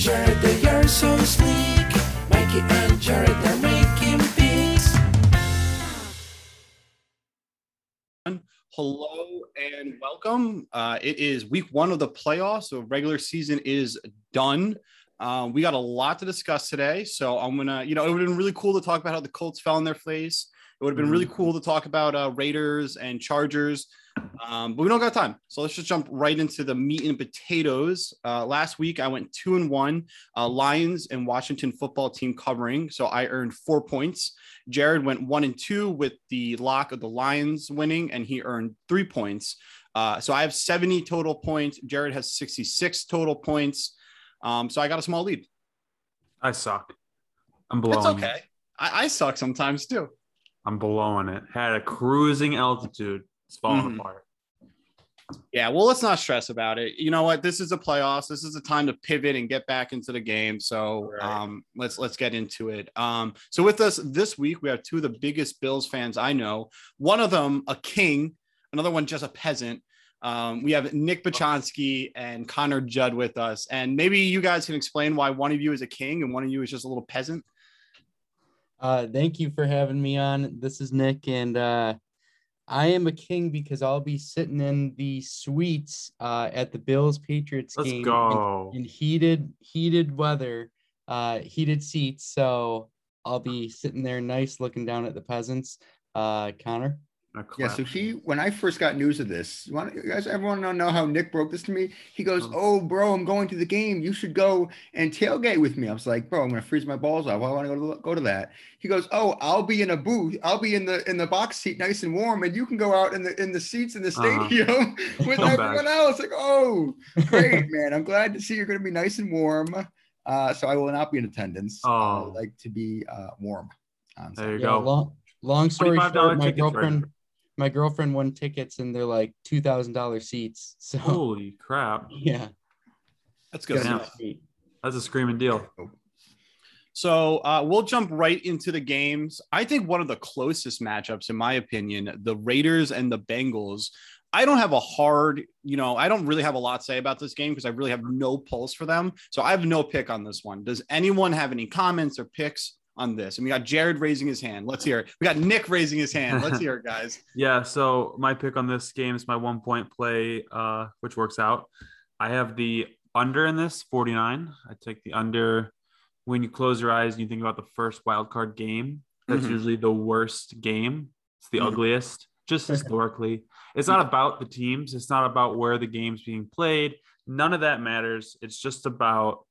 Jared, they are so sleek. Mikey and Jared, they're making beats. Hello and welcome. Uh, it is week one of the playoffs, so regular season is done. Uh, we got a lot to discuss today, so I'm gonna, you know, it would have been really cool to talk about how the Colts fell on their face. It would have been really cool to talk about uh, Raiders and Chargers, um, but we don't got time. So let's just jump right into the meat and potatoes. Uh, last week I went two and one, uh, Lions and Washington football team covering, so I earned four points. Jared went one and two with the lock of the Lions winning, and he earned three points. Uh, so I have 70 total points. Jared has 66 total points. Um, so I got a small lead. I suck. I'm blowing. It's it. okay. I, I suck sometimes too. I'm blowing it. Had a cruising altitude. It's falling Mhm. apart. Yeah, well, let's not stress about it. You know what? This is a playoffs. This is a time to pivot and get back into the game. So Right. um, let's let's get into it. Um, so with us this week, we have two of the biggest Bills fans I know. One of them a king, another one just a peasant. Um, we have Nick Bachonsky and Connor Judd with us, and maybe you guys can explain why one of you is a king and one of you is just a little peasant. Uh, thank you for having me on. This is Nick, and uh, I am a king because I'll be sitting in the suites uh, at the Bills Patriots Let's game in- in, heated heated weather, uh, heated seats. So I'll be sitting there, nice, looking down at the peasants. Uh, Connor. A Yeah, so he when I first got news of this, you want you guys everyone know know how Nick broke this to me? He goes, Mhm. "Oh, bro, I'm going to the game. You should go and tailgate with me." I was like, "Bro, I'm gonna freeze my balls off. Why want to go to go to that?" He goes, "Oh, I'll be in a booth. I'll be in the in the box seat, nice and warm, and you can go out in the in the seats in the Uh-huh. stadium with Scumbag. everyone else." Like, oh, great, man. I'm glad to see you're gonna be nice and warm. Uh, so I will not be in attendance. I Oh. would like to be uh, warm. On there you Yeah, go. long, long story short, my tickets right girlfriend, there. My girlfriend won tickets, and they're like two thousand dollars seats. So Holy crap. yeah, That's good. Yeah. That's a screaming deal. So uh, we'll jump right into the games. I think one of the closest matchups, in my opinion, the Raiders and the Bengals. I don't have a hard, you know, I don't really have a lot to say about this game because I really have no pulse for them. So I have no pick on this one. Does anyone have any comments or picks on this? And we got Jared raising his hand. Let's hear it. We got Nick raising his hand. Let's hear it, guys. Yeah, so my pick on this game is my one point play, uh, which works out. I have the under in this 49. I take the under when you close your eyes and you think about the first wild card game. That's Mhm. usually the worst game. It's the Mhm. ugliest, just historically. It's not about the teams. It's not about where the game's being played. None of that matters. It's just about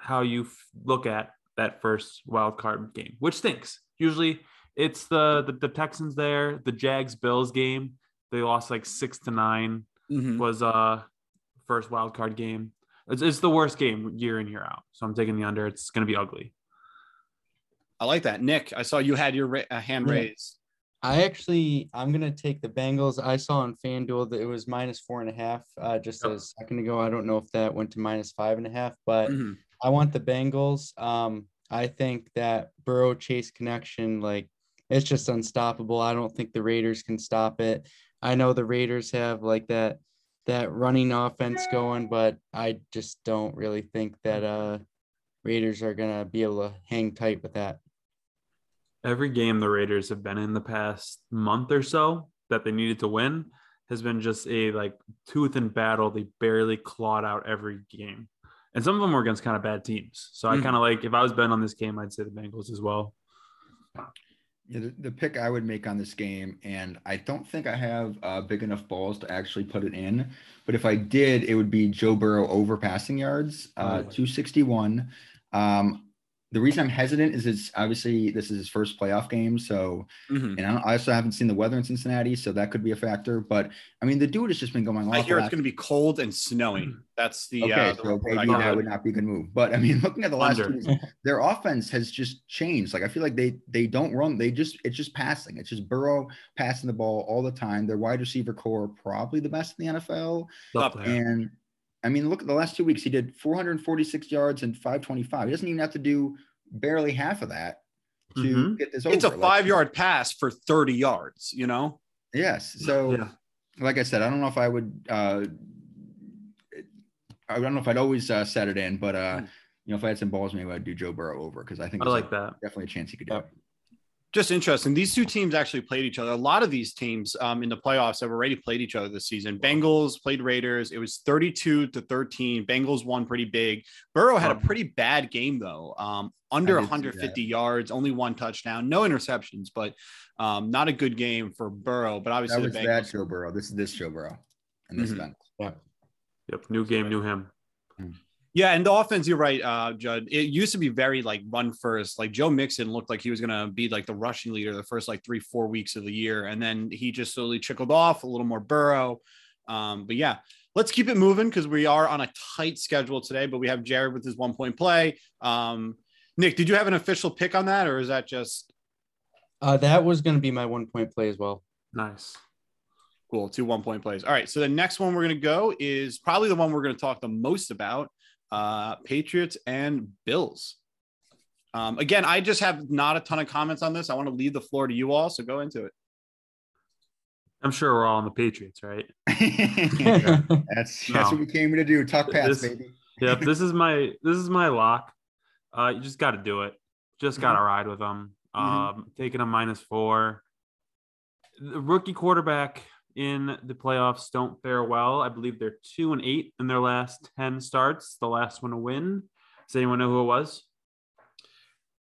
how you f- look at that first wild card game, which stinks. Usually, it's the the, the Texans there, the Jags Bills game. They lost like six to nine. Mhm. Was uh first wild card game. It's, it's the worst game year in year out. So I'm taking the under. It's gonna be ugly. I like that. Nick, I saw you had your ra- uh, hand Yeah. raised. I actually I'm gonna take the Bengals. I saw on FanDuel that it was minus four and a half uh, just Yep. a second ago. I don't know if that went to minus five and a half, but Mhm. I want the Bengals. Um, I think that Burrow Chase connection, like it's just unstoppable. I don't think the Raiders can stop it. I know the Raiders have like that that running offense going, but I just don't really think that uh Raiders are gonna be able to hang tight with that. Every game the Raiders have been in the past month or so that they needed to win has been just a like tooth and battle. They barely clawed out every game. And some of them were against kind of bad teams. So I Mhm. kind of like if I was betting on this game, I'd say the Bengals as well. Yeah, the, the pick I would make on this game, and I don't think I have uh, big enough balls to actually put it in, but if I did, it would be Joe Burrow over passing yards, uh, Oh. 261. Um, the reason I'm hesitant is it's obviously this is his first playoff game, so Mhm. and I, don't, I also haven't seen the weather in Cincinnati, so that could be a factor. But I mean, the dude has just been going. I hear it's going to be cold and snowing. That's the, Okay, uh, so maybe that would not be a good move. But I mean, looking at the last two their offense has just changed. Like I feel like they they don't run. They just it's just passing. It's just Burrow passing the ball all the time. Their wide receiver core probably the best in the NFL. Up there. And I mean, look at the last two weeks. He did 446 yards and 525. He doesn't even have to do barely half of that to Mhm. get this over. It's a five yard pass for 30 yards, you know? Yes. So Yeah. like I said, I don't know if I would. uh I don't know if I'd always uh, set it in, but uh, you know, if I had some balls, maybe I'd do Joe Burrow over because I think I there's like that. definitely a chance he could do it. Just interesting. These two teams actually played each other. A lot of these teams um, in the playoffs have already played each other this season. Bengals played Raiders. It was 32 to 13. Bengals won pretty big. Burrow had a pretty bad game though. Um, under I did see 150 yards, only one touchdown, no interceptions, but um, not a good game for Burrow. But obviously, That obviously was the that Bengals. Joe Burrow. This is this Joe Burrow, and this Mhm. event. Yep. New game, new him. Yeah, and the offense, you're right, uh, Judd. It used to be very like run first. Like Joe Mixon looked like he was gonna be like the rushing leader the first like three, four weeks of the year, and then he just slowly trickled off a little more Burrow. Um, but yeah, let's keep it moving because we are on a tight schedule today. But we have Jared with his one point play. Um, Nick, did you have an official pick on that, or is that just Uh, that was going to be my one point play as well. Nice. Cool. Two one point plays. All right. So the next one we're going to go is probably the one we're going to talk the most about uh, Patriots and Bills. Um, again, I just have not a ton of comments on this. I want to leave the floor to you all. So go into it. I'm sure we're all on the Patriots, right? that's that's No. what we came here to do. Talk pass, This- baby. Yep. this is my this is my lock. Uh, you just got to do it. Just got to ride with them. Mhm. Um, taking a minus four. The rookie quarterback in the playoffs don't fare well. I believe they're two and eight in their last ten starts. The last one to win. Does anyone know who it was?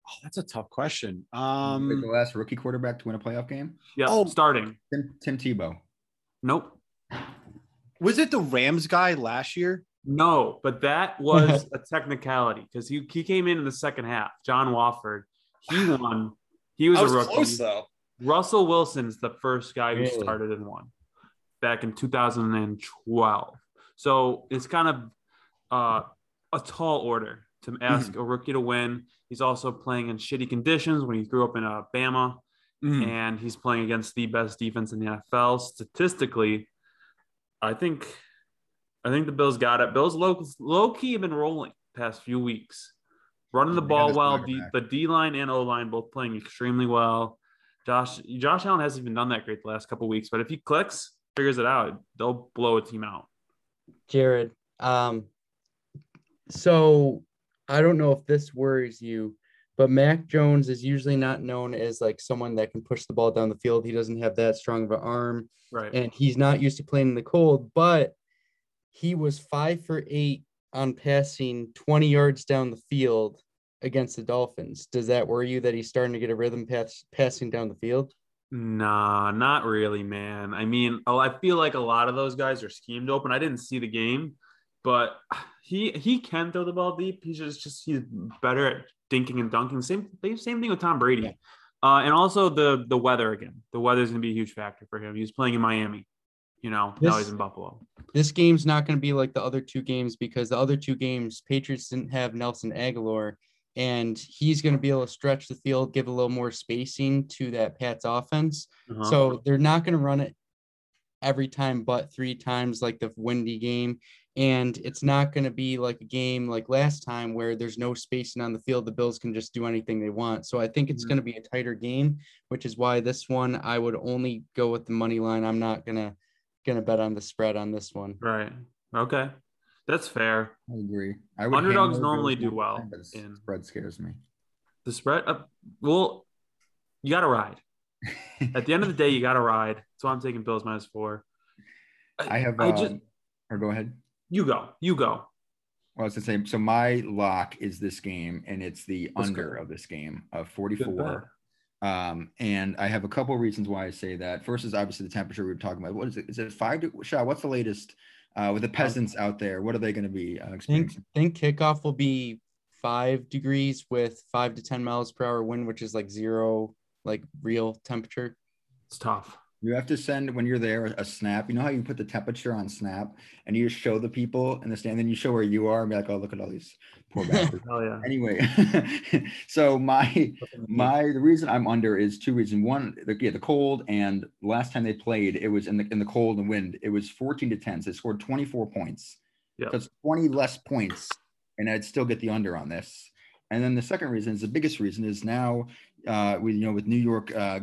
Oh, that's a tough question. Um, the last rookie quarterback to win a playoff game. Yeah, Oh. starting. Tim, Tim Tebow. Nope. was it the Rams guy last year? No, but that was a technicality because he, he came in in the second half. John Wolford, he won. He was, was a rookie. close though. Russell Wilson's the first guy who Really? started and won back in 2012. So it's kind of uh, a tall order to ask a rookie to win. He's also playing in shitty conditions when he grew up in Alabama, Mhm. and he's playing against the best defense in the NFL. Statistically, I think I think the Bills got it. Bills low, low key have been rolling past few weeks, running the ball well. D, the D line and O line both playing extremely well. Josh Josh Allen hasn't even done that great the last couple weeks, but if he clicks, figures it out, they'll blow a team out. Jared, um, so I don't know if this worries you, but Mac Jones is usually not known as like someone that can push the ball down the field. He doesn't have that strong of an arm, Right. and he's not used to playing in the cold. But he was five for eight on passing 20 yards down the field against the Dolphins. Does that worry you that he's starting to get a rhythm pass, passing down the field? Nah, not really, man. I mean, I feel like a lot of those guys are schemed open. I didn't see the game, but he he can throw the ball deep. He's just just he's better at dinking and dunking. Same same thing with Tom Brady. Yeah. Uh, and also the the weather again. The weather's gonna be a huge factor for him. He was playing in Miami. You know, now he's in Buffalo. this game's not going to be like the other two games because the other two games Patriots didn't have Nelson Agholor and he's going to be able to stretch the field, give a little more spacing to that Pats offense. Uh-huh. So they're not going to run it every time but three times like the windy game and it's not going to be like a game like last time where there's no spacing on the field the bills can just do anything they want so i think it's Mhm. going to be a tighter game which is why this one i would only go with the money line i'm not going to going to bet on the spread on this one right. Okay. That's fair. I agree. I would Underdogs normally do well time, but the in- spread scares me. The spread uh, well, you gotta ride. At the end of the day, you gotta ride. So I'm taking Bills minus four. I have. I um, just or go ahead. you go. You go. Well, I was gonna say. So my lock is this game, and it's the Let's under go. of this game of 44. Um, and I have a couple of reasons why I say that. First is obviously the temperature we were talking about. What is it? Is it five? To, Shah, what's the latest uh, with the peasants out there? What are they going to be uh, I think, experiencing? think kickoff will be five degrees with five to 10 miles per hour wind, which is like zero, like real temperature. It's tough. You have to send when you're there a snap. You know how you put the temperature on Snap, and you just show the people in the stand, then you show where you are, and be like, "Oh, look at all these poor bastards." Hell yeah. anyway, so my my the reason I'm under is two reasons. One, the, yeah, the cold, and last time they played, it was in the in the cold and wind. It was 14 to 10. So they scored 24 points. Yep. So it's 20 less points, and I'd still get the under on this. And then the second reason is the biggest reason is now uh, with you know with New York uh,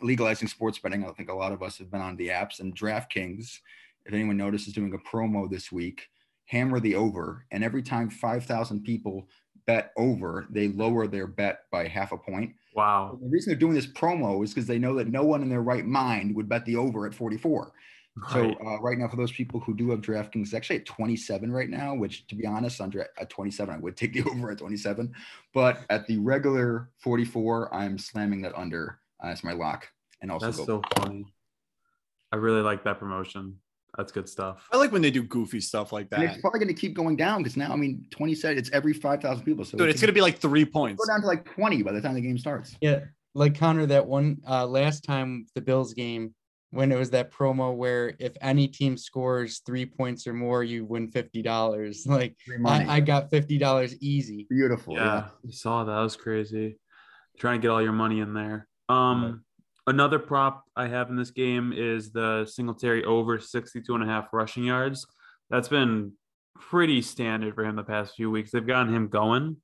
legalizing sports betting. I think a lot of us have been on the apps and DraftKings. If anyone noticed, is doing a promo this week. hammer the over, and every time five thousand people bet over, they lower their bet by half a point. Wow. The reason they're doing this promo is because they know that no one in their right mind would bet the over at 44. So Right. uh, right now, for those people who do have DraftKings, it's actually at 27 right now. Which, to be honest, under at 27, I would take the over at 27. But at the regular 44, I'm slamming that under as my lock, and also That's go. so funny. I really like that promotion. That's good stuff. I like when they do goofy stuff like and that. it's probably going to keep going down because now, I mean, 27. It's every 5,000 people, so Dude, it it's gonna be like three points. go down to like 20 by the time the game starts. Yeah, like Connor, that one uh, last time the Bills game when it was that promo where if any team scores three points or more, you win fifty dollars. Like I, I got fifty dollars easy. Beautiful. Yeah, I saw that. That was crazy. Trying to get all your money in there. Um, another prop I have in this game is the Singletary over 62 and a half rushing yards. That's been pretty standard for him the past few weeks. They've gotten him going,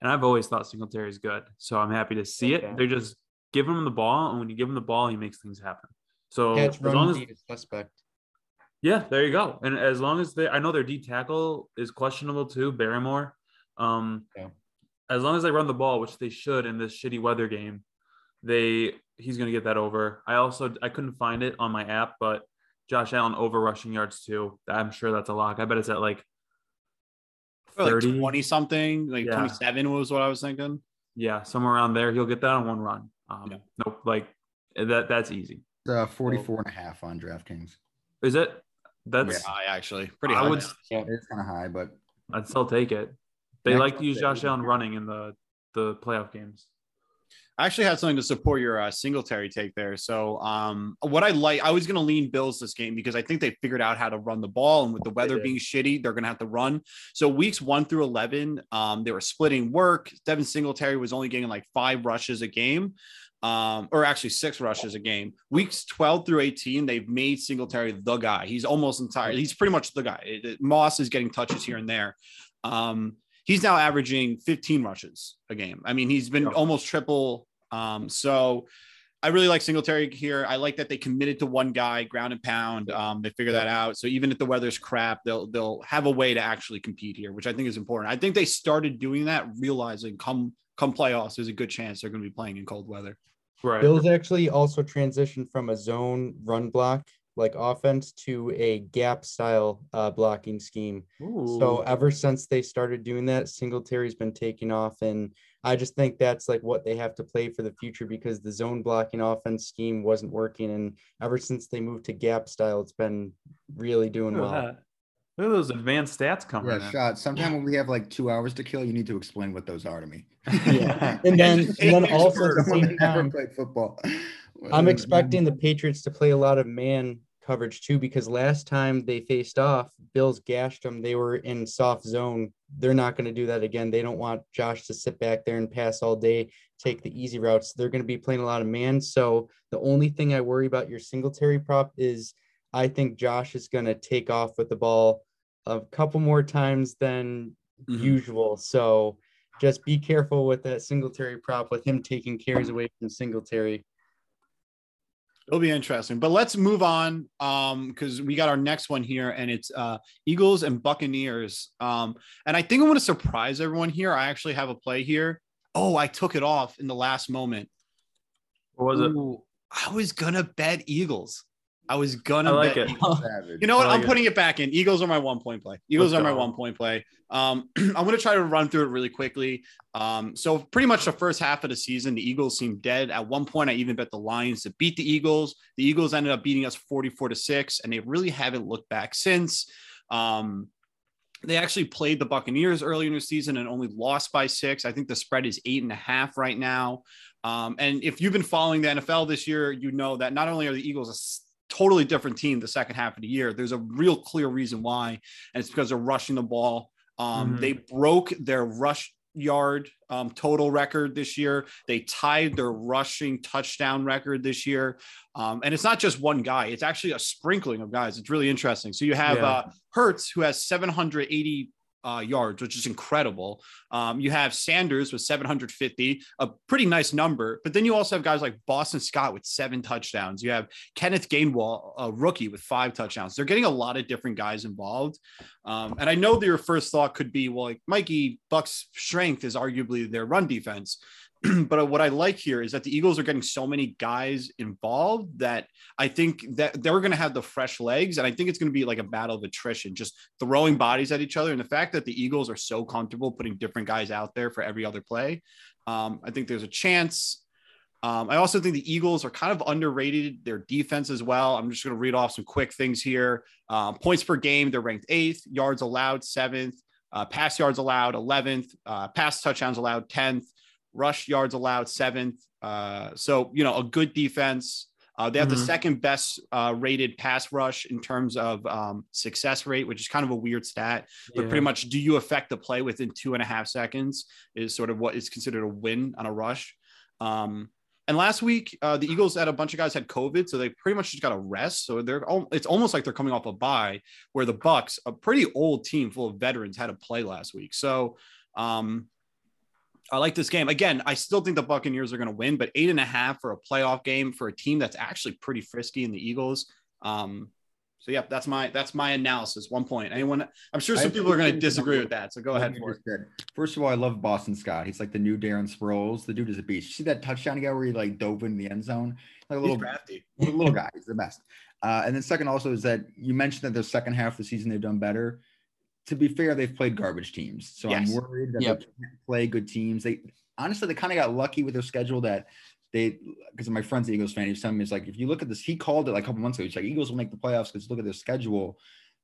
and I've always thought Singletary is good. So I'm happy to see Okay. it. They're just giving him the ball, and when you give him the ball, he makes things happen. So Catch as long as suspect. yeah, there you go. And as long as they, I know their D tackle is questionable too, Barmore. Um, Yeah. as long as they run the ball, which they should in this shitty weather game, they he's gonna get that over. I also I couldn't find it on my app, but Josh Allen over rushing yards too. I'm sure that's a lock. I bet it's at like Or like 20 something, like Yeah. 27 was what I was thinking. yeah, somewhere around there. He'll get that on one run. Um, Yeah. Nope, like that. That's easy. It's uh, 44 and a half on DraftKings. Is it? That's High actually, pretty I high. would. It's kind of high, but I'd still take it. They Next like to use Josh Allen running in the the playoff games. I actually had something to support your uh, Singletary take there. So, um, what I like, I was going to lean Bills this game because I think they figured out how to run the ball, and with the weather being shitty, they're going to have to run. So, weeks one through eleven, um, they were splitting work. Devin Singletary was only getting like five rushes a game, um, or actually six rushes a game. Weeks twelve through eighteen, they've made Singletary the guy. He's almost entire. He's pretty much the guy. It- it- Moss is getting touches here and there. Um, he's now averaging 15 rushes a game. I mean, he's been almost triple. Um, so I really like Singletary here. I like that they committed to one guy, ground and pound. Um, they figure that out. So even if the weather's crap, they'll they'll have a way to actually compete here, which I think is important. I think they started doing that, realizing come come playoffs, there's a good chance they're going to be playing in cold weather. Right. Bills actually also transitioned from a zone run block like offense to a gap style uh, blocking scheme. So ever since they started doing that, Singletary's been taking off, and I just think that's like what they have to play for the future because the zone blocking offense scheme wasn't working, and ever since they moved to gap style, it's been really doing Look at well. that. Look at those advanced stats coming yeah, shot. Sometime when we have like two hours to kill, you need to explain what those are to me. Yeah, and then and then also at the same time, played football. I'm expecting the Patriots to play a lot of man coverage too because last time they faced off, Bills gashed them. They were in soft zone. They're not going to do that again. They don't want Josh to sit back there and pass all day, take the easy routes. They're going to be playing a lot of man. So the only thing I worry about your Singletary prop is I think Josh is going to take off with the ball a couple more times than Mhm. usual. So just be careful with that Singletary prop with him taking carries away from Singletary. It'll be interesting. But let's move on um because we got our next one here and it's uh Eagles and Buccaneers. Um and I think I'm going to surprise everyone here. I actually have a play here. Oh, I took it off in the last moment. What was it? I was going to bet Eagles. I was going I to like bet it. Eagles. You know what? I like I'm putting it back in. Eagles are my one point play. Eagles Let's are my one point play. Um, I'm going to try to run through it really quickly. Um, so pretty much the first half of the season, the Eagles seemed dead. At one point, I even bet the Lions to beat the Eagles. The Eagles ended up beating us 44 to six, and they really haven't looked back since. Um, they actually played the Buccaneers early in the season and only lost by six. I think the spread is eight and a half right now. Um, and if you've been following the NFL this year, you know that not only are the Eagles a s- totally different team the second half of the year, there's a real clear reason why, and it's because they're rushing the ball. Um, Mhm. They broke their rush yard um, total record this year. They tied their rushing touchdown record this year. Um, and it's not just one guy, it's actually a sprinkling of guys. It's really interesting. So you have Yeah. uh, Hurts, who has 780 uh, yards, which is incredible. Um, you have Sanders with 750, a pretty nice number. But then you also have guys like Boston Scott with seven touchdowns. You have Kenneth Gainwell, a rookie, with five touchdowns. They're getting a lot of different guys involved. Um, and I know that your first thought could be, well, like Mikey Buck's strength is arguably their run defense. but what I like here is that the Eagles are getting so many guys involved that I think that they're going to have the fresh legs. And I think it's going to be like a battle of attrition, just throwing bodies at each other. And the fact that the Eagles are so comfortable putting different guys out there for every other play, um, I think there's a chance. Um, I also think the Eagles are kind of underrated their defense as well. I'm just going to read off some quick things here. Um, points per game, they're ranked eighth, yards allowed seventh, uh, pass yards allowed 11th, uh, pass touchdowns allowed 10th rush yards allowed seventh. Uh, so you know a good defense. Uh, they have mm-hmm. the second best uh, rated pass rush in terms of um, success rate, which is kind of a weird stat. But yeah. pretty much, do you affect the play within two and a half seconds? Is sort of what is considered a win on a rush. Um, and last week, uh, the Eagles had a bunch of guys had COVID, so they pretty much just got a rest. So they're it's almost like they're coming off a bye, where the Bucs, a pretty old team full of veterans, had a play last week. So um, I like this game. Again, I still think the Buccaneers are going to win, but eight and a half for a playoff game for a team that's actually pretty frisky in the Eagles. Um, so yeah, that's my that's my analysis. One point. Anyone? I'm sure some people are going to disagree with that. So go ahead for it. First of all, I love Boston Scott. He's like the new Darren Sproles. The dude is a beast. You see that touchdown he got where he like dove in the end zone, like a little crafty, little guy. He's the best. Uh, and then second also is that you mentioned that the second half of the season they've done better to be fair, they've played garbage teams. So yes. I'm worried that yep. they can't play good teams. They honestly they kind of got lucky with their schedule that they because my friend's Eagles fan, He's telling me it's like if you look at this, he called it like a couple months ago. He's like Eagles will make the playoffs because look at their schedule.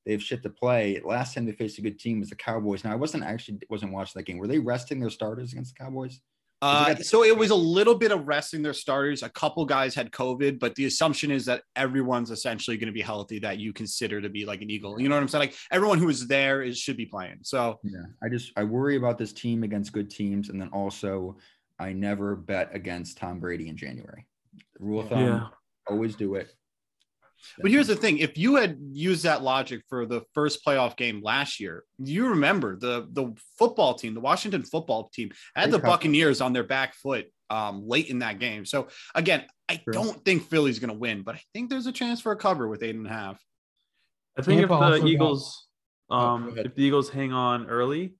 They have shit to play. Last time they faced a good team was the Cowboys. Now I wasn't actually wasn't watching that game. Were they resting their starters against the Cowboys? Uh, so it was a little bit of resting their starters. A couple guys had COVID, but the assumption is that everyone's essentially going to be healthy that you consider to be like an Eagle. You know what I'm saying? Like everyone who is there is should be playing. So yeah, I just I worry about this team against good teams, and then also I never bet against Tom Brady in January. Rule of thumb: yeah. always do it. But here's the thing: if you had used that logic for the first playoff game last year, you remember the the football team, the Washington football team, had the Buccaneers on their back foot um, late in that game. So again, I don't think Philly's going to win, but I think there's a chance for a cover with eight and a half. I think if the Eagles. Oh, um, oh, if the Eagles hang on early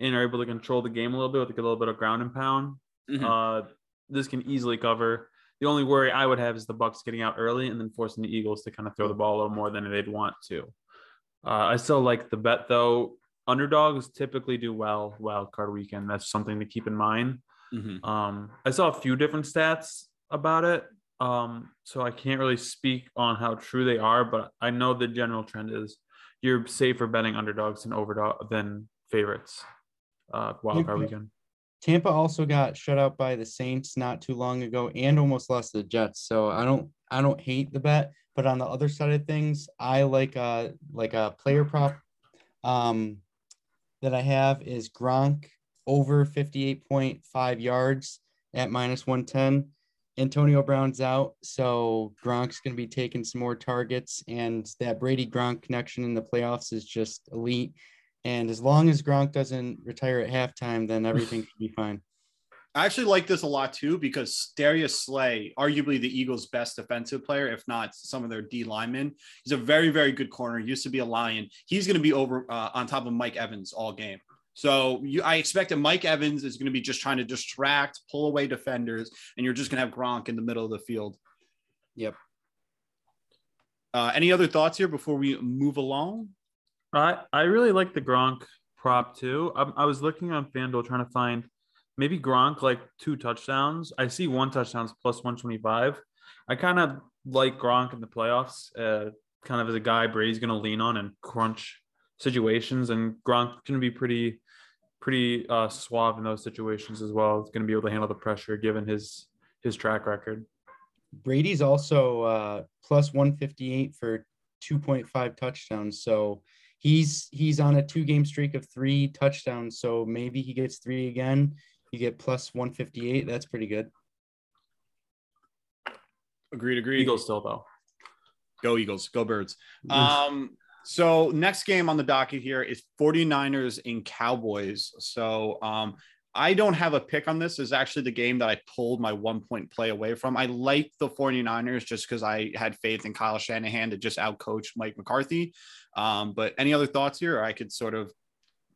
and are able to control the game a little bit with a little bit of ground and pound, mm-hmm. uh, this can easily cover. The only worry I would have is the Bucs getting out early and then forcing the Eagles to kind of throw the ball a little more than they'd want to. Uh, I still like the bet though. Underdogs typically do well wild card weekend. That's something to keep in mind. Mm-hmm. Um, I saw a few different stats about it, um, so I can't really speak on how true they are, but I know the general trend is you're safer betting underdogs than overdog than favorites. Uh, wild card weekend. Tampa also got shut out by the Saints not too long ago and almost lost to the Jets. So I don't I don't hate the bet, but on the other side of things, I like a like a player prop um that I have is Gronk over 58.5 yards at minus 110. Antonio Brown's out, so Gronk's going to be taking some more targets, and that Brady Gronk connection in the playoffs is just elite. And as long as Gronk doesn't retire at halftime, then everything should be fine. I actually like this a lot too because Darius Slay, arguably the Eagles' best defensive player, if not some of their D linemen, he's a very, very good corner. Used to be a Lion. He's going to be over uh, on top of Mike Evans all game. So you, I expect that Mike Evans is going to be just trying to distract, pull away defenders, and you're just going to have Gronk in the middle of the field. Yep. Uh, any other thoughts here before we move along? I I really like the Gronk prop too. I, I was looking on FanDuel trying to find maybe Gronk like two touchdowns. I see one touchdowns plus 125. I kind of like Gronk in the playoffs, uh, kind of as a guy Brady's going to lean on and crunch situations, and Gronk to be pretty pretty uh, suave in those situations as well. He's going to be able to handle the pressure given his his track record. Brady's also uh, plus 158 for 2.5 touchdowns. So he's he's on a two game streak of three touchdowns. So maybe he gets three again. You get plus 158. That's pretty good. Agreed, agreed. Eagles still though. Go Eagles, go Birds. Um, So next game on the docket here is 49ers and Cowboys. So um I don't have a pick on this. This is actually the game that I pulled my one point play away from. I like the 49ers just because I had faith in Kyle Shanahan to just outcoach Mike McCarthy. Um, but any other thoughts here? Or I could sort of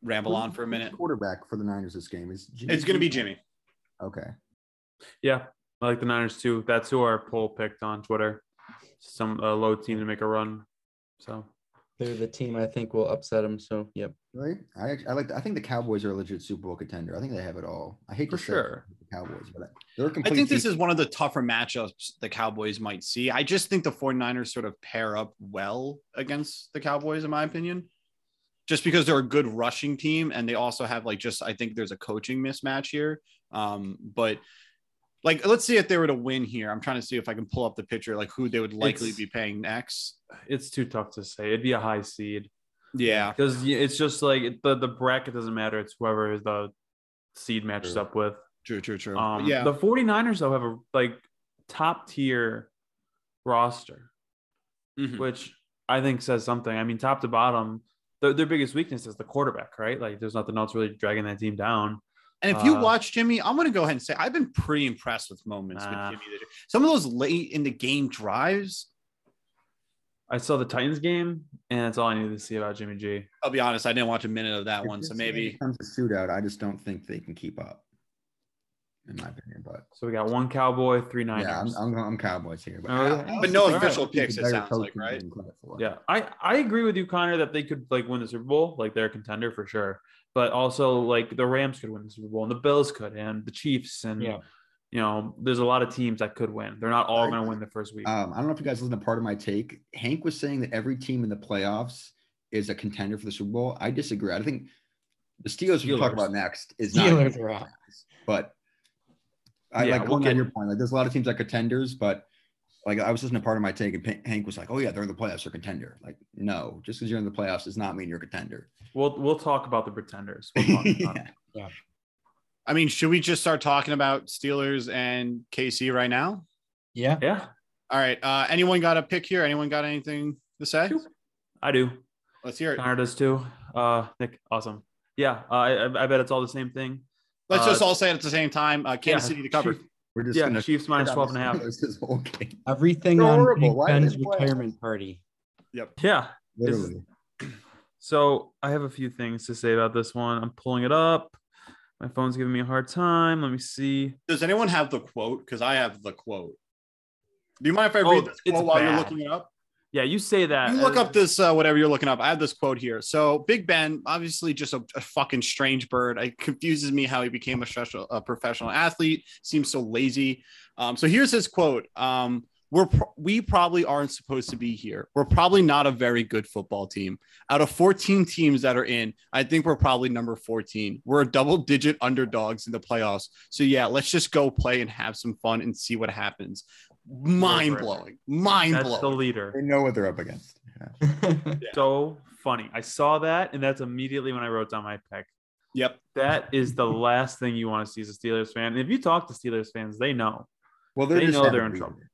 ramble on for a minute. Quarterback for the Niners this game is Jimmy It's going to be Jimmy. Okay. Yeah, I like the Niners too. That's who our poll picked on Twitter. Some uh, low team to make a run. So They're the team I think will upset them. So yep. Right. I I like. I think the Cowboys are a legit Super Bowl contender. I think they have it all. I hate For to say sure. the Cowboys, but they're a I complete. think this team. is one of the tougher matchups the Cowboys might see. I just think the 49ers sort of pair up well against the Cowboys, in my opinion. Just because they're a good rushing team and they also have like just I think there's a coaching mismatch here. Um, but like let's see if they were to win here. I'm trying to see if I can pull up the picture like who they would likely It's- be paying next. it's too tough to say. It'd be a high seed Yeah. because it's just like the the bracket doesn't matter. It's whoever the seed matches True. up with. True, true, true. Um, yeah. The 49ers, though, have a like top tier roster, Mhm. which I think says something. I mean, top to bottom, their, their biggest weakness is the quarterback, right? Like, there's nothing else really dragging that team down. And if you Uh, watch Jimmy, I'm going to go ahead and say I've been pretty impressed with moments Nah. with Jimmy. Some of those late in the game drives, I saw the Titans game, and that's all I needed to see about Jimmy G. I'll be honest, I didn't watch a minute of that If one. So maybe comes to shootout. I just don't think they can keep up, in my opinion. But So we got one Cowboy, three Niners. yeah, I'm, I'm, I'm Cowboys here. But, oh, I- I But no official Cowboys picks, it sounds like, right? given credit for. Yeah, I I agree with you, Connor, that they could like win the Super Bowl, like they're a contender for sure. But also, like the Rams could win the Super Bowl, and the Bills could, and the Chiefs, and Yeah. You know, there's a lot of teams that could win. They're not all going to win the first week. Um, I don't know if you guys listen to Pardon My Take. Hank was saying that every team in the playoffs is a contender for the Super Bowl. I disagree. I think the Steelers, we'll talk about next, is not. Steelers are out. But I Yeah, like we'll going get- on your point. Like, there's a lot of teams that contenders, but like I was listening to Pardon My Take, and Pa- Hank was like, "Oh yeah, they're in the playoffs, they're a contender." Like, no, just because you're in the playoffs does not mean you're a contender. we'll we'll talk about the pretenders. We'll talk about it. Yeah. I mean, should we just start talking about Steelers and KC right now? Yeah. Yeah, All right. Uh, anyone got a pick here? Anyone got anything to say? I do. Let's hear it. Connor does too. Uh, Nick, awesome. Yeah, uh, I I bet it's all the same thing. Let's Uh, just all say it at the same time. Uh, Kansas yeah, City to cover. Chief- We're just yeah, gonna Chiefs minus 12 and a half. Steelers This whole game, Everything They're on horrible. Big Why do they Ben's retirement party. Yep. Yeah. literally. So I have a few things to say about this one. I'm pulling it up. My phone's giving me a hard time. Let me see. Does anyone have the quote? Because I have the quote. Do you mind if I Oh, read this quote while you're looking it up? Yeah, you say that. You look up this uh, whatever you're looking up. I have this quote here. So Big Ben, obviously just a, a fucking strange bird. It confuses me how he became a, special, a professional athlete. Seems so lazy. Um, so here's his quote. Um, we're pro- we probably aren't supposed to be here. We're probably not a very good football team. Out of 14 teams that are in, I think we're probably number 14. We're a double digit underdogs in the playoffs. So yeah, let's just go play and have some fun and see what happens. Mind blowing. Mind blowing. That's the leader. They know what they're up against. Yeah. So funny. I saw that, and that's immediately when I wrote down my pick. Yep. That is the last thing you want to see as a Steelers fan. And if you talk to Steelers fans, they know. Well, they're They just know they're in trouble. here.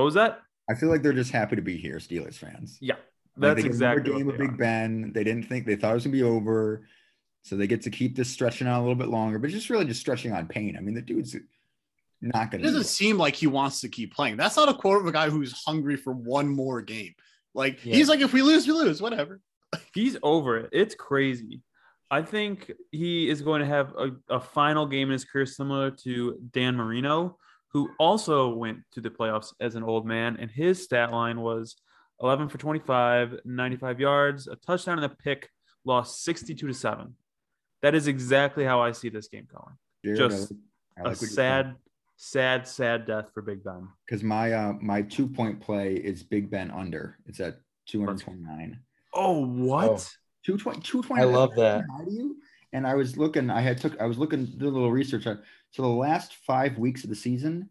What was that? I feel like they're just happy to be here, Steelers fans. Yeah, Like, that's they exactly another game what of Big are. Ben. They didn't think they thought it was gonna be over, so they get to keep this stretching out a little bit longer. But just really just stretching on pain. I mean, the dude's not gonna. It doesn't seem like he wants to keep playing. That's not a quote of a guy who's hungry for one more game. Like Yeah. he's like, if we lose, we lose, whatever. He's over it. It's crazy. I think he is going to have a, a final game in his career similar to Dan Marino, who also went to the playoffs as an old man, and his stat line was 11 for 25, 95 yards, a touchdown, and a pick, lost 62 to 7. That is exactly how I see this game going. Jared, just like- I A like what you're saying. sad, sad, sad death for Big Ben. because my uh my two point play is Big Ben under. It's at 229. Oh, what? 220, 220. I love that. How do you? And I was looking, I had took, I was looking, did a little research. on- So the last five weeks of the season,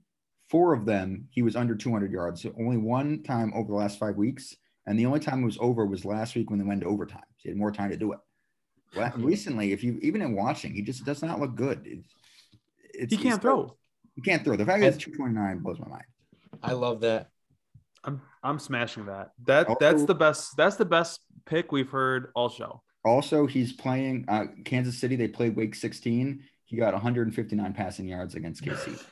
four of them, he was under 200 yards. So only one time over the last five weeks. And the only time it was over was last week when they went to overtime. So he had more time to do it. La- hmm. Recently, if you, even in watching, he just does not look good. It's, it's He can't it's- throw. He can't throw. The fact that it's 229 blows my mind. I love that. I'm I'm smashing that. That Also- that's the best. That's the best pick we've heard all show. Also, he's playing uh, Kansas City. They played Wake 16. He got 159 passing yards against KC.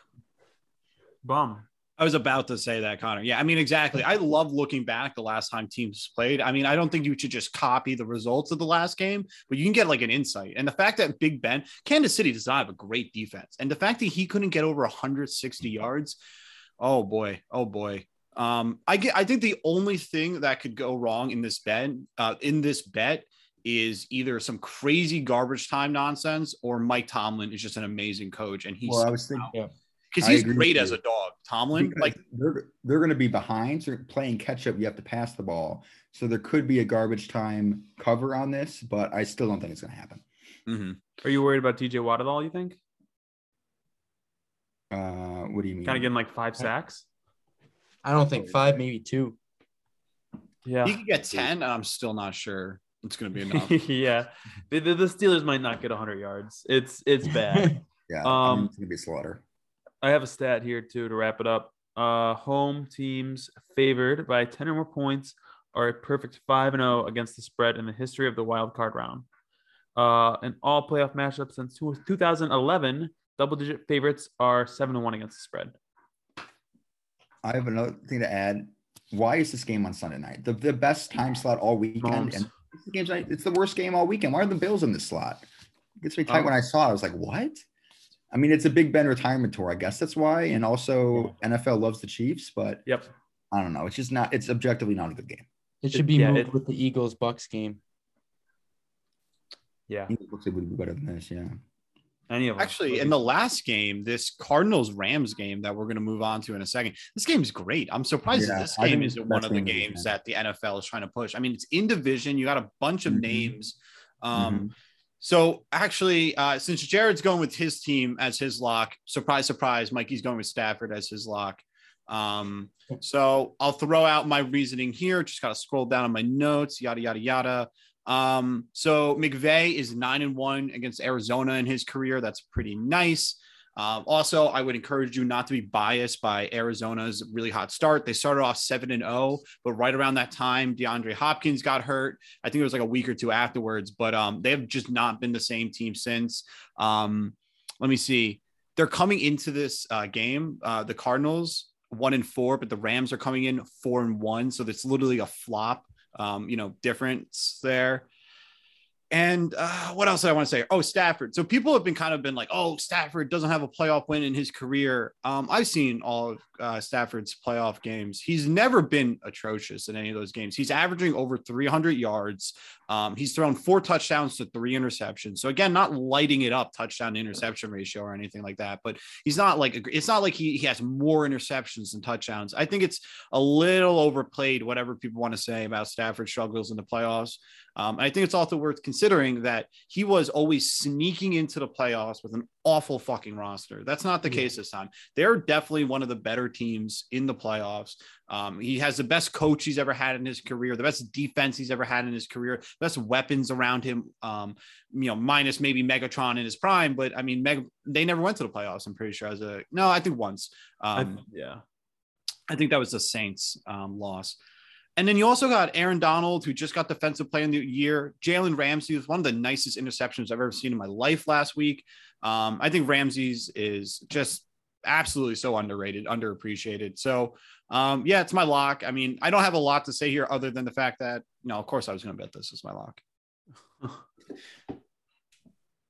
Bum. I was about to say that, Connor. Yeah, I mean, exactly. I love looking back the last time teams played. I mean, I don't think you should just copy the results of the last game, but you can get like an insight. And the fact that Big Ben, Kansas City does not have a great defense, and the fact that he couldn't get over 160 yards, oh boy, oh boy. Um, I get. I think the only thing that could go wrong in this bet, uh, in this bet, is either some crazy garbage time nonsense or Mike Tomlin is just an amazing coach, and he's Well, I was thinking because he's great as a dog. Tomlin, because like they're they're going to be behind, so playing catch up. You have to pass the ball, so there could be a garbage time cover on this, but I still don't think it's going to happen. mhm. Are you worried about TJ Watt at all? You think? Uh, what do you mean? Kind of getting like five sacks. I don't think five, maybe two. Yeah. he could get 10, I'm still not sure it's going to be enough. yeah. The, the, the Steelers might not get 100 yards. It's it's bad. yeah, I mean, um, it's going to be slaughter. I have a stat here too to wrap it up. Uh, home teams favored by 10 or more points are a perfect 5 and 0 against the spread in the history of the wild card round. Uh, in all playoff matchups since 2011, double digit favorites are 7 and 1 against the spread. I have another thing to add. Why is this game on Sunday night? The, the best time slot all weekend, Mahomes. and the game's night. It's the worst game all weekend. Why are the Bills in this slot? It gets me tight Oh. when I saw it. I was like, what? I mean, it's a Big Ben retirement tour. I guess that's why. And also, NFL loves the Chiefs, but Yep. I don't know. It's just not. It's objectively not a good game. It should be yeah, moved it- with the Eagles Bucs game. Yeah. It looks like it would be better than this. Yeah. Any of them. Actually, in the last game, this Cardinals Rams game that we're going to move on to in a second, this game is great. I'm surprised Yeah, this game isn't one of the game of the games that the NFL is trying to push. I mean, it's in division. You got a bunch of Mhm. names. Um, So actually, uh, since Jared's going with his team as his lock, surprise, surprise, Mikey's going with Stafford as his lock. Um, so I'll throw out my reasoning here. Just got to scroll down on my notes, yada yada yada. Um, so McVay is nine and one against Arizona in his career. That's pretty nice. Um, also, I would encourage you not to be biased by Arizona's really hot start. They started off seven and zero, but right around that time, DeAndre Hopkins got hurt. I think it was like a week or two afterwards, but um, they have just not been the same team since. Um, let me see. They're coming into this uh, game, uh, the Cardinals one and four, but the Rams are coming in four and one, so it's literally a flop. Um, you know, difference there. And uh, what else did I want to say? Oh, Stafford. So people have been kind of been like, oh, Stafford doesn't have a playoff win in his career. Um, I've seen all of uh, Stafford's playoff games. He's never been atrocious in any of those games. He's averaging over 300 yards. Um, he's thrown four touchdowns to three interceptions. So again, not lighting it up touchdown to interception ratio or anything like that. But he's not like it's not like he, he has more interceptions than touchdowns. I think it's a little overplayed. Whatever people want to say about Stafford struggles in the playoffs. Um, I think it's also worth considering that he was always sneaking into the playoffs with an awful fucking roster. That's not the Yeah. case this time. They're definitely one of the better teams in the playoffs. Um, he has the best coach he's ever had in his career, the best defense he's ever had in his career, best weapons around him. Um, you know, minus maybe Megatron in his prime, but I mean, Meg, they never went to the playoffs. I'm pretty sure as a no, I think once. I- Um, yeah. I think that was the Saints um, loss. And then you also got Aaron Donald, who just got defensive player of the year. Jalen Ramsey was one of the nicest interceptions I've ever seen in my life last week. Um, I think Ramsey's is just absolutely so underrated, underappreciated. So, um, yeah, it's my lock. I mean, I don't have a lot to say here other than the fact that, you know, of course I was going to bet this is my lock.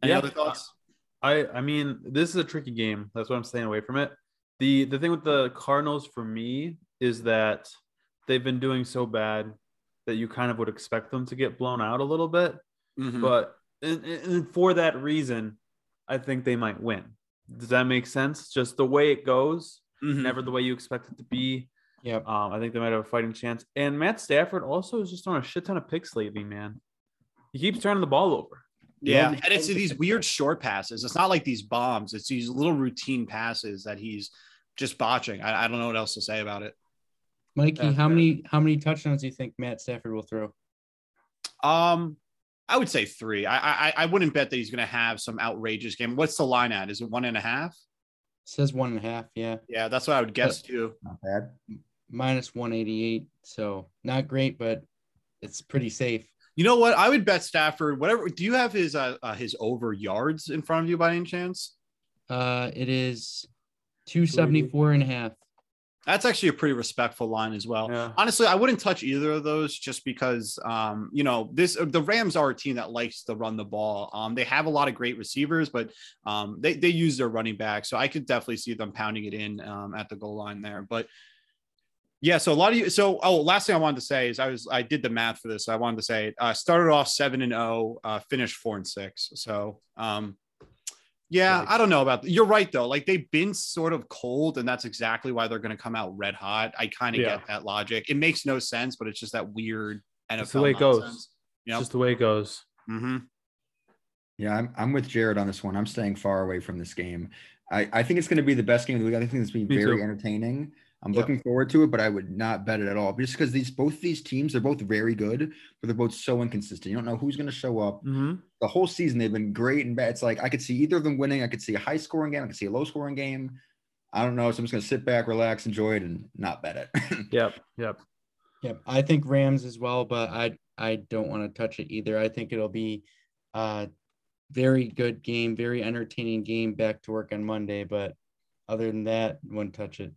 Any Yeah. other thoughts? I I mean, this is a tricky game. That's why I'm staying away from it. The the thing with the Cardinals for me is that they've been doing so bad that you kind of would expect them to get blown out a little bit. Mhm. But and, and for that reason, I think they might win. Does that make sense? Just the way it goes, Mhm. never the way you expect it to be. Yep. Um, I think they might have a fighting chance. And Matt Stafford also is just on a shit ton of picks lately, man. He keeps turning the ball over. Yeah, Well, and it's these weird short passes. It's not like these bombs. It's these little routine passes that he's just botching. I, I don't know what else to say about it. Mikey, Yeah, how yeah. many how many touchdowns do you think Matt Stafford will throw? Um, I would say three. I I, I wouldn't bet that he's going to have some outrageous game. What's the line at? Is it one and a half? says one and a half. Yeah, Yeah, that's what I would guess too. Not bad. minus one eighty eight. So not great, but it's pretty safe. You know what? I would bet Stafford. Whatever. Do you have his uh, uh his over yards in front of you by any chance? Uh, it is 274 and a half. That's actually a pretty respectful line as well. Yeah. Honestly, I wouldn't touch either of those just because, um, you know, this the Rams are a team that likes to run the ball. Um, they have a lot of great receivers, but um, they they use their running back, so I could definitely see them pounding it in um, at the goal line there. But yeah, so a lot of you. So oh, last thing I wanted to say is I was I did the math for this. So I wanted to say uh, started off seven and zero, uh, finished four and six. So um, yeah, Right. I don't know about. You're right though. Like they've been sort of cold, and that's exactly why they're going to come out red hot. I kind of Yeah. get that logic. It makes no sense, but it's just that weird NFL. It's the way it goes. nonsense. It's Yep. just the way it goes. Mm-hmm. Yeah, I'm, I'm with Jared on this one. I'm staying far away from this game. I, I think it's going to be the best game of the week. I think it's going to be Me very too. entertaining. I'm Yep. looking forward to it, but I would not bet it at all just because these both these teams are both very good, but they're both so inconsistent. You don't know who's going to show up. hmm The whole season they've been great and bad. It's like I could see either of them winning. I could see a high scoring game. I could see a low scoring game. I don't know. So I'm just going to sit back, relax, enjoy it, and not bet it. Yep. Yep. Yep, I think Rams as well, but I I don't want to touch it either. I think it'll be a very good game, very entertaining game. Back to work on Monday, but other than that, wouldn't touch it.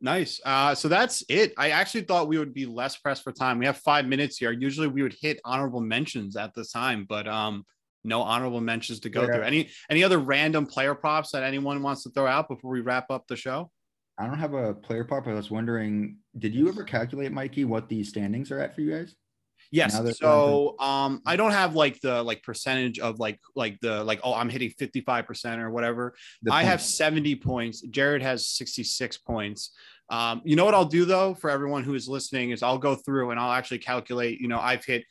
Nice. Uh, so that's it. I actually thought we would be less pressed for time. We have five minutes here. Usually we would hit honorable mentions at this time, but um, no honorable mentions to go Yeah. through. Any any other random player props that anyone wants to throw out before we wrap up the show? I don't have a player prop. but I was wondering, did you ever calculate, Mikey, what the standings are at for you guys? Yes. So um, I don't have like the like percentage of like like the like oh I'm hitting 55% or whatever. The I have 70 points. Jared has 66 points. Um, you know what I'll do though for everyone who is listening is I'll go through and I'll actually calculate, you know, I've hit,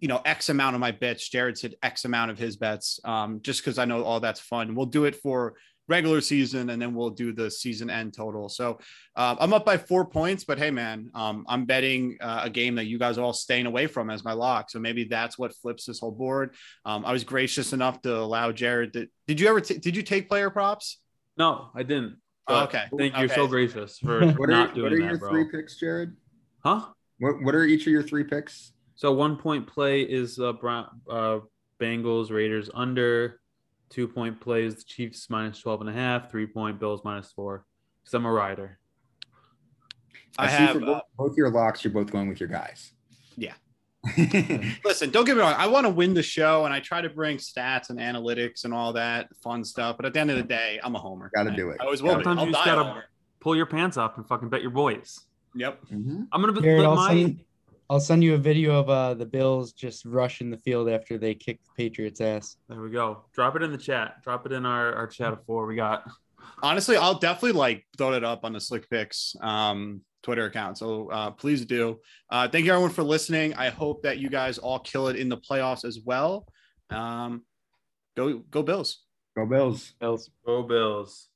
you know, X amount of my bets. Jared's hit X amount of his bets. Um, just because I know all that's fun. We'll do it for regular season and then we'll do the season end total. So uh, I'm up by four points, but hey, man, um, I'm betting uh, a game that you guys are all staying away from as my lock. So maybe that's what flips this whole board. Um, I was gracious enough to allow Jared to. Did you ever? T- did you take player props? No, I didn't. Oh, okay. Thank you. Okay. So gracious for What are, not what doing are that, your bro. three picks, Jared? Huh? What What are each of your three picks? So one point play is uh, Brown, uh Bengals Raiders under. Two point plays the Chiefs minus 12 and a half. Three point Bills minus four. Because I'm a rider. I see have. for both, uh, both your locks. You're both going with your guys. Yeah. yeah, listen, don't get me wrong. I want to win the show, and I try to bring stats and analytics and all that fun stuff. But at the end of the day, I'm a homer. Gotta do it. I always will. Sometimes you just gotta- Pull your pants up and fucking bet your boys. Yep. Mhm. I'm gonna Jared, my send, I'll send you a video of uh, the Bills just rushing the field after they kick the Patriots' ass. there we go. Drop it in the chat. Drop it in our, our chat of four. We got Honestly, I'll definitely like throw it up on the Slick Picks um, Twitter account. So uh, please do. Uh, thank you everyone for listening. I hope that you guys all kill it in the playoffs as well. Um, go go Bills. Go Bills. Bills. Go Bills.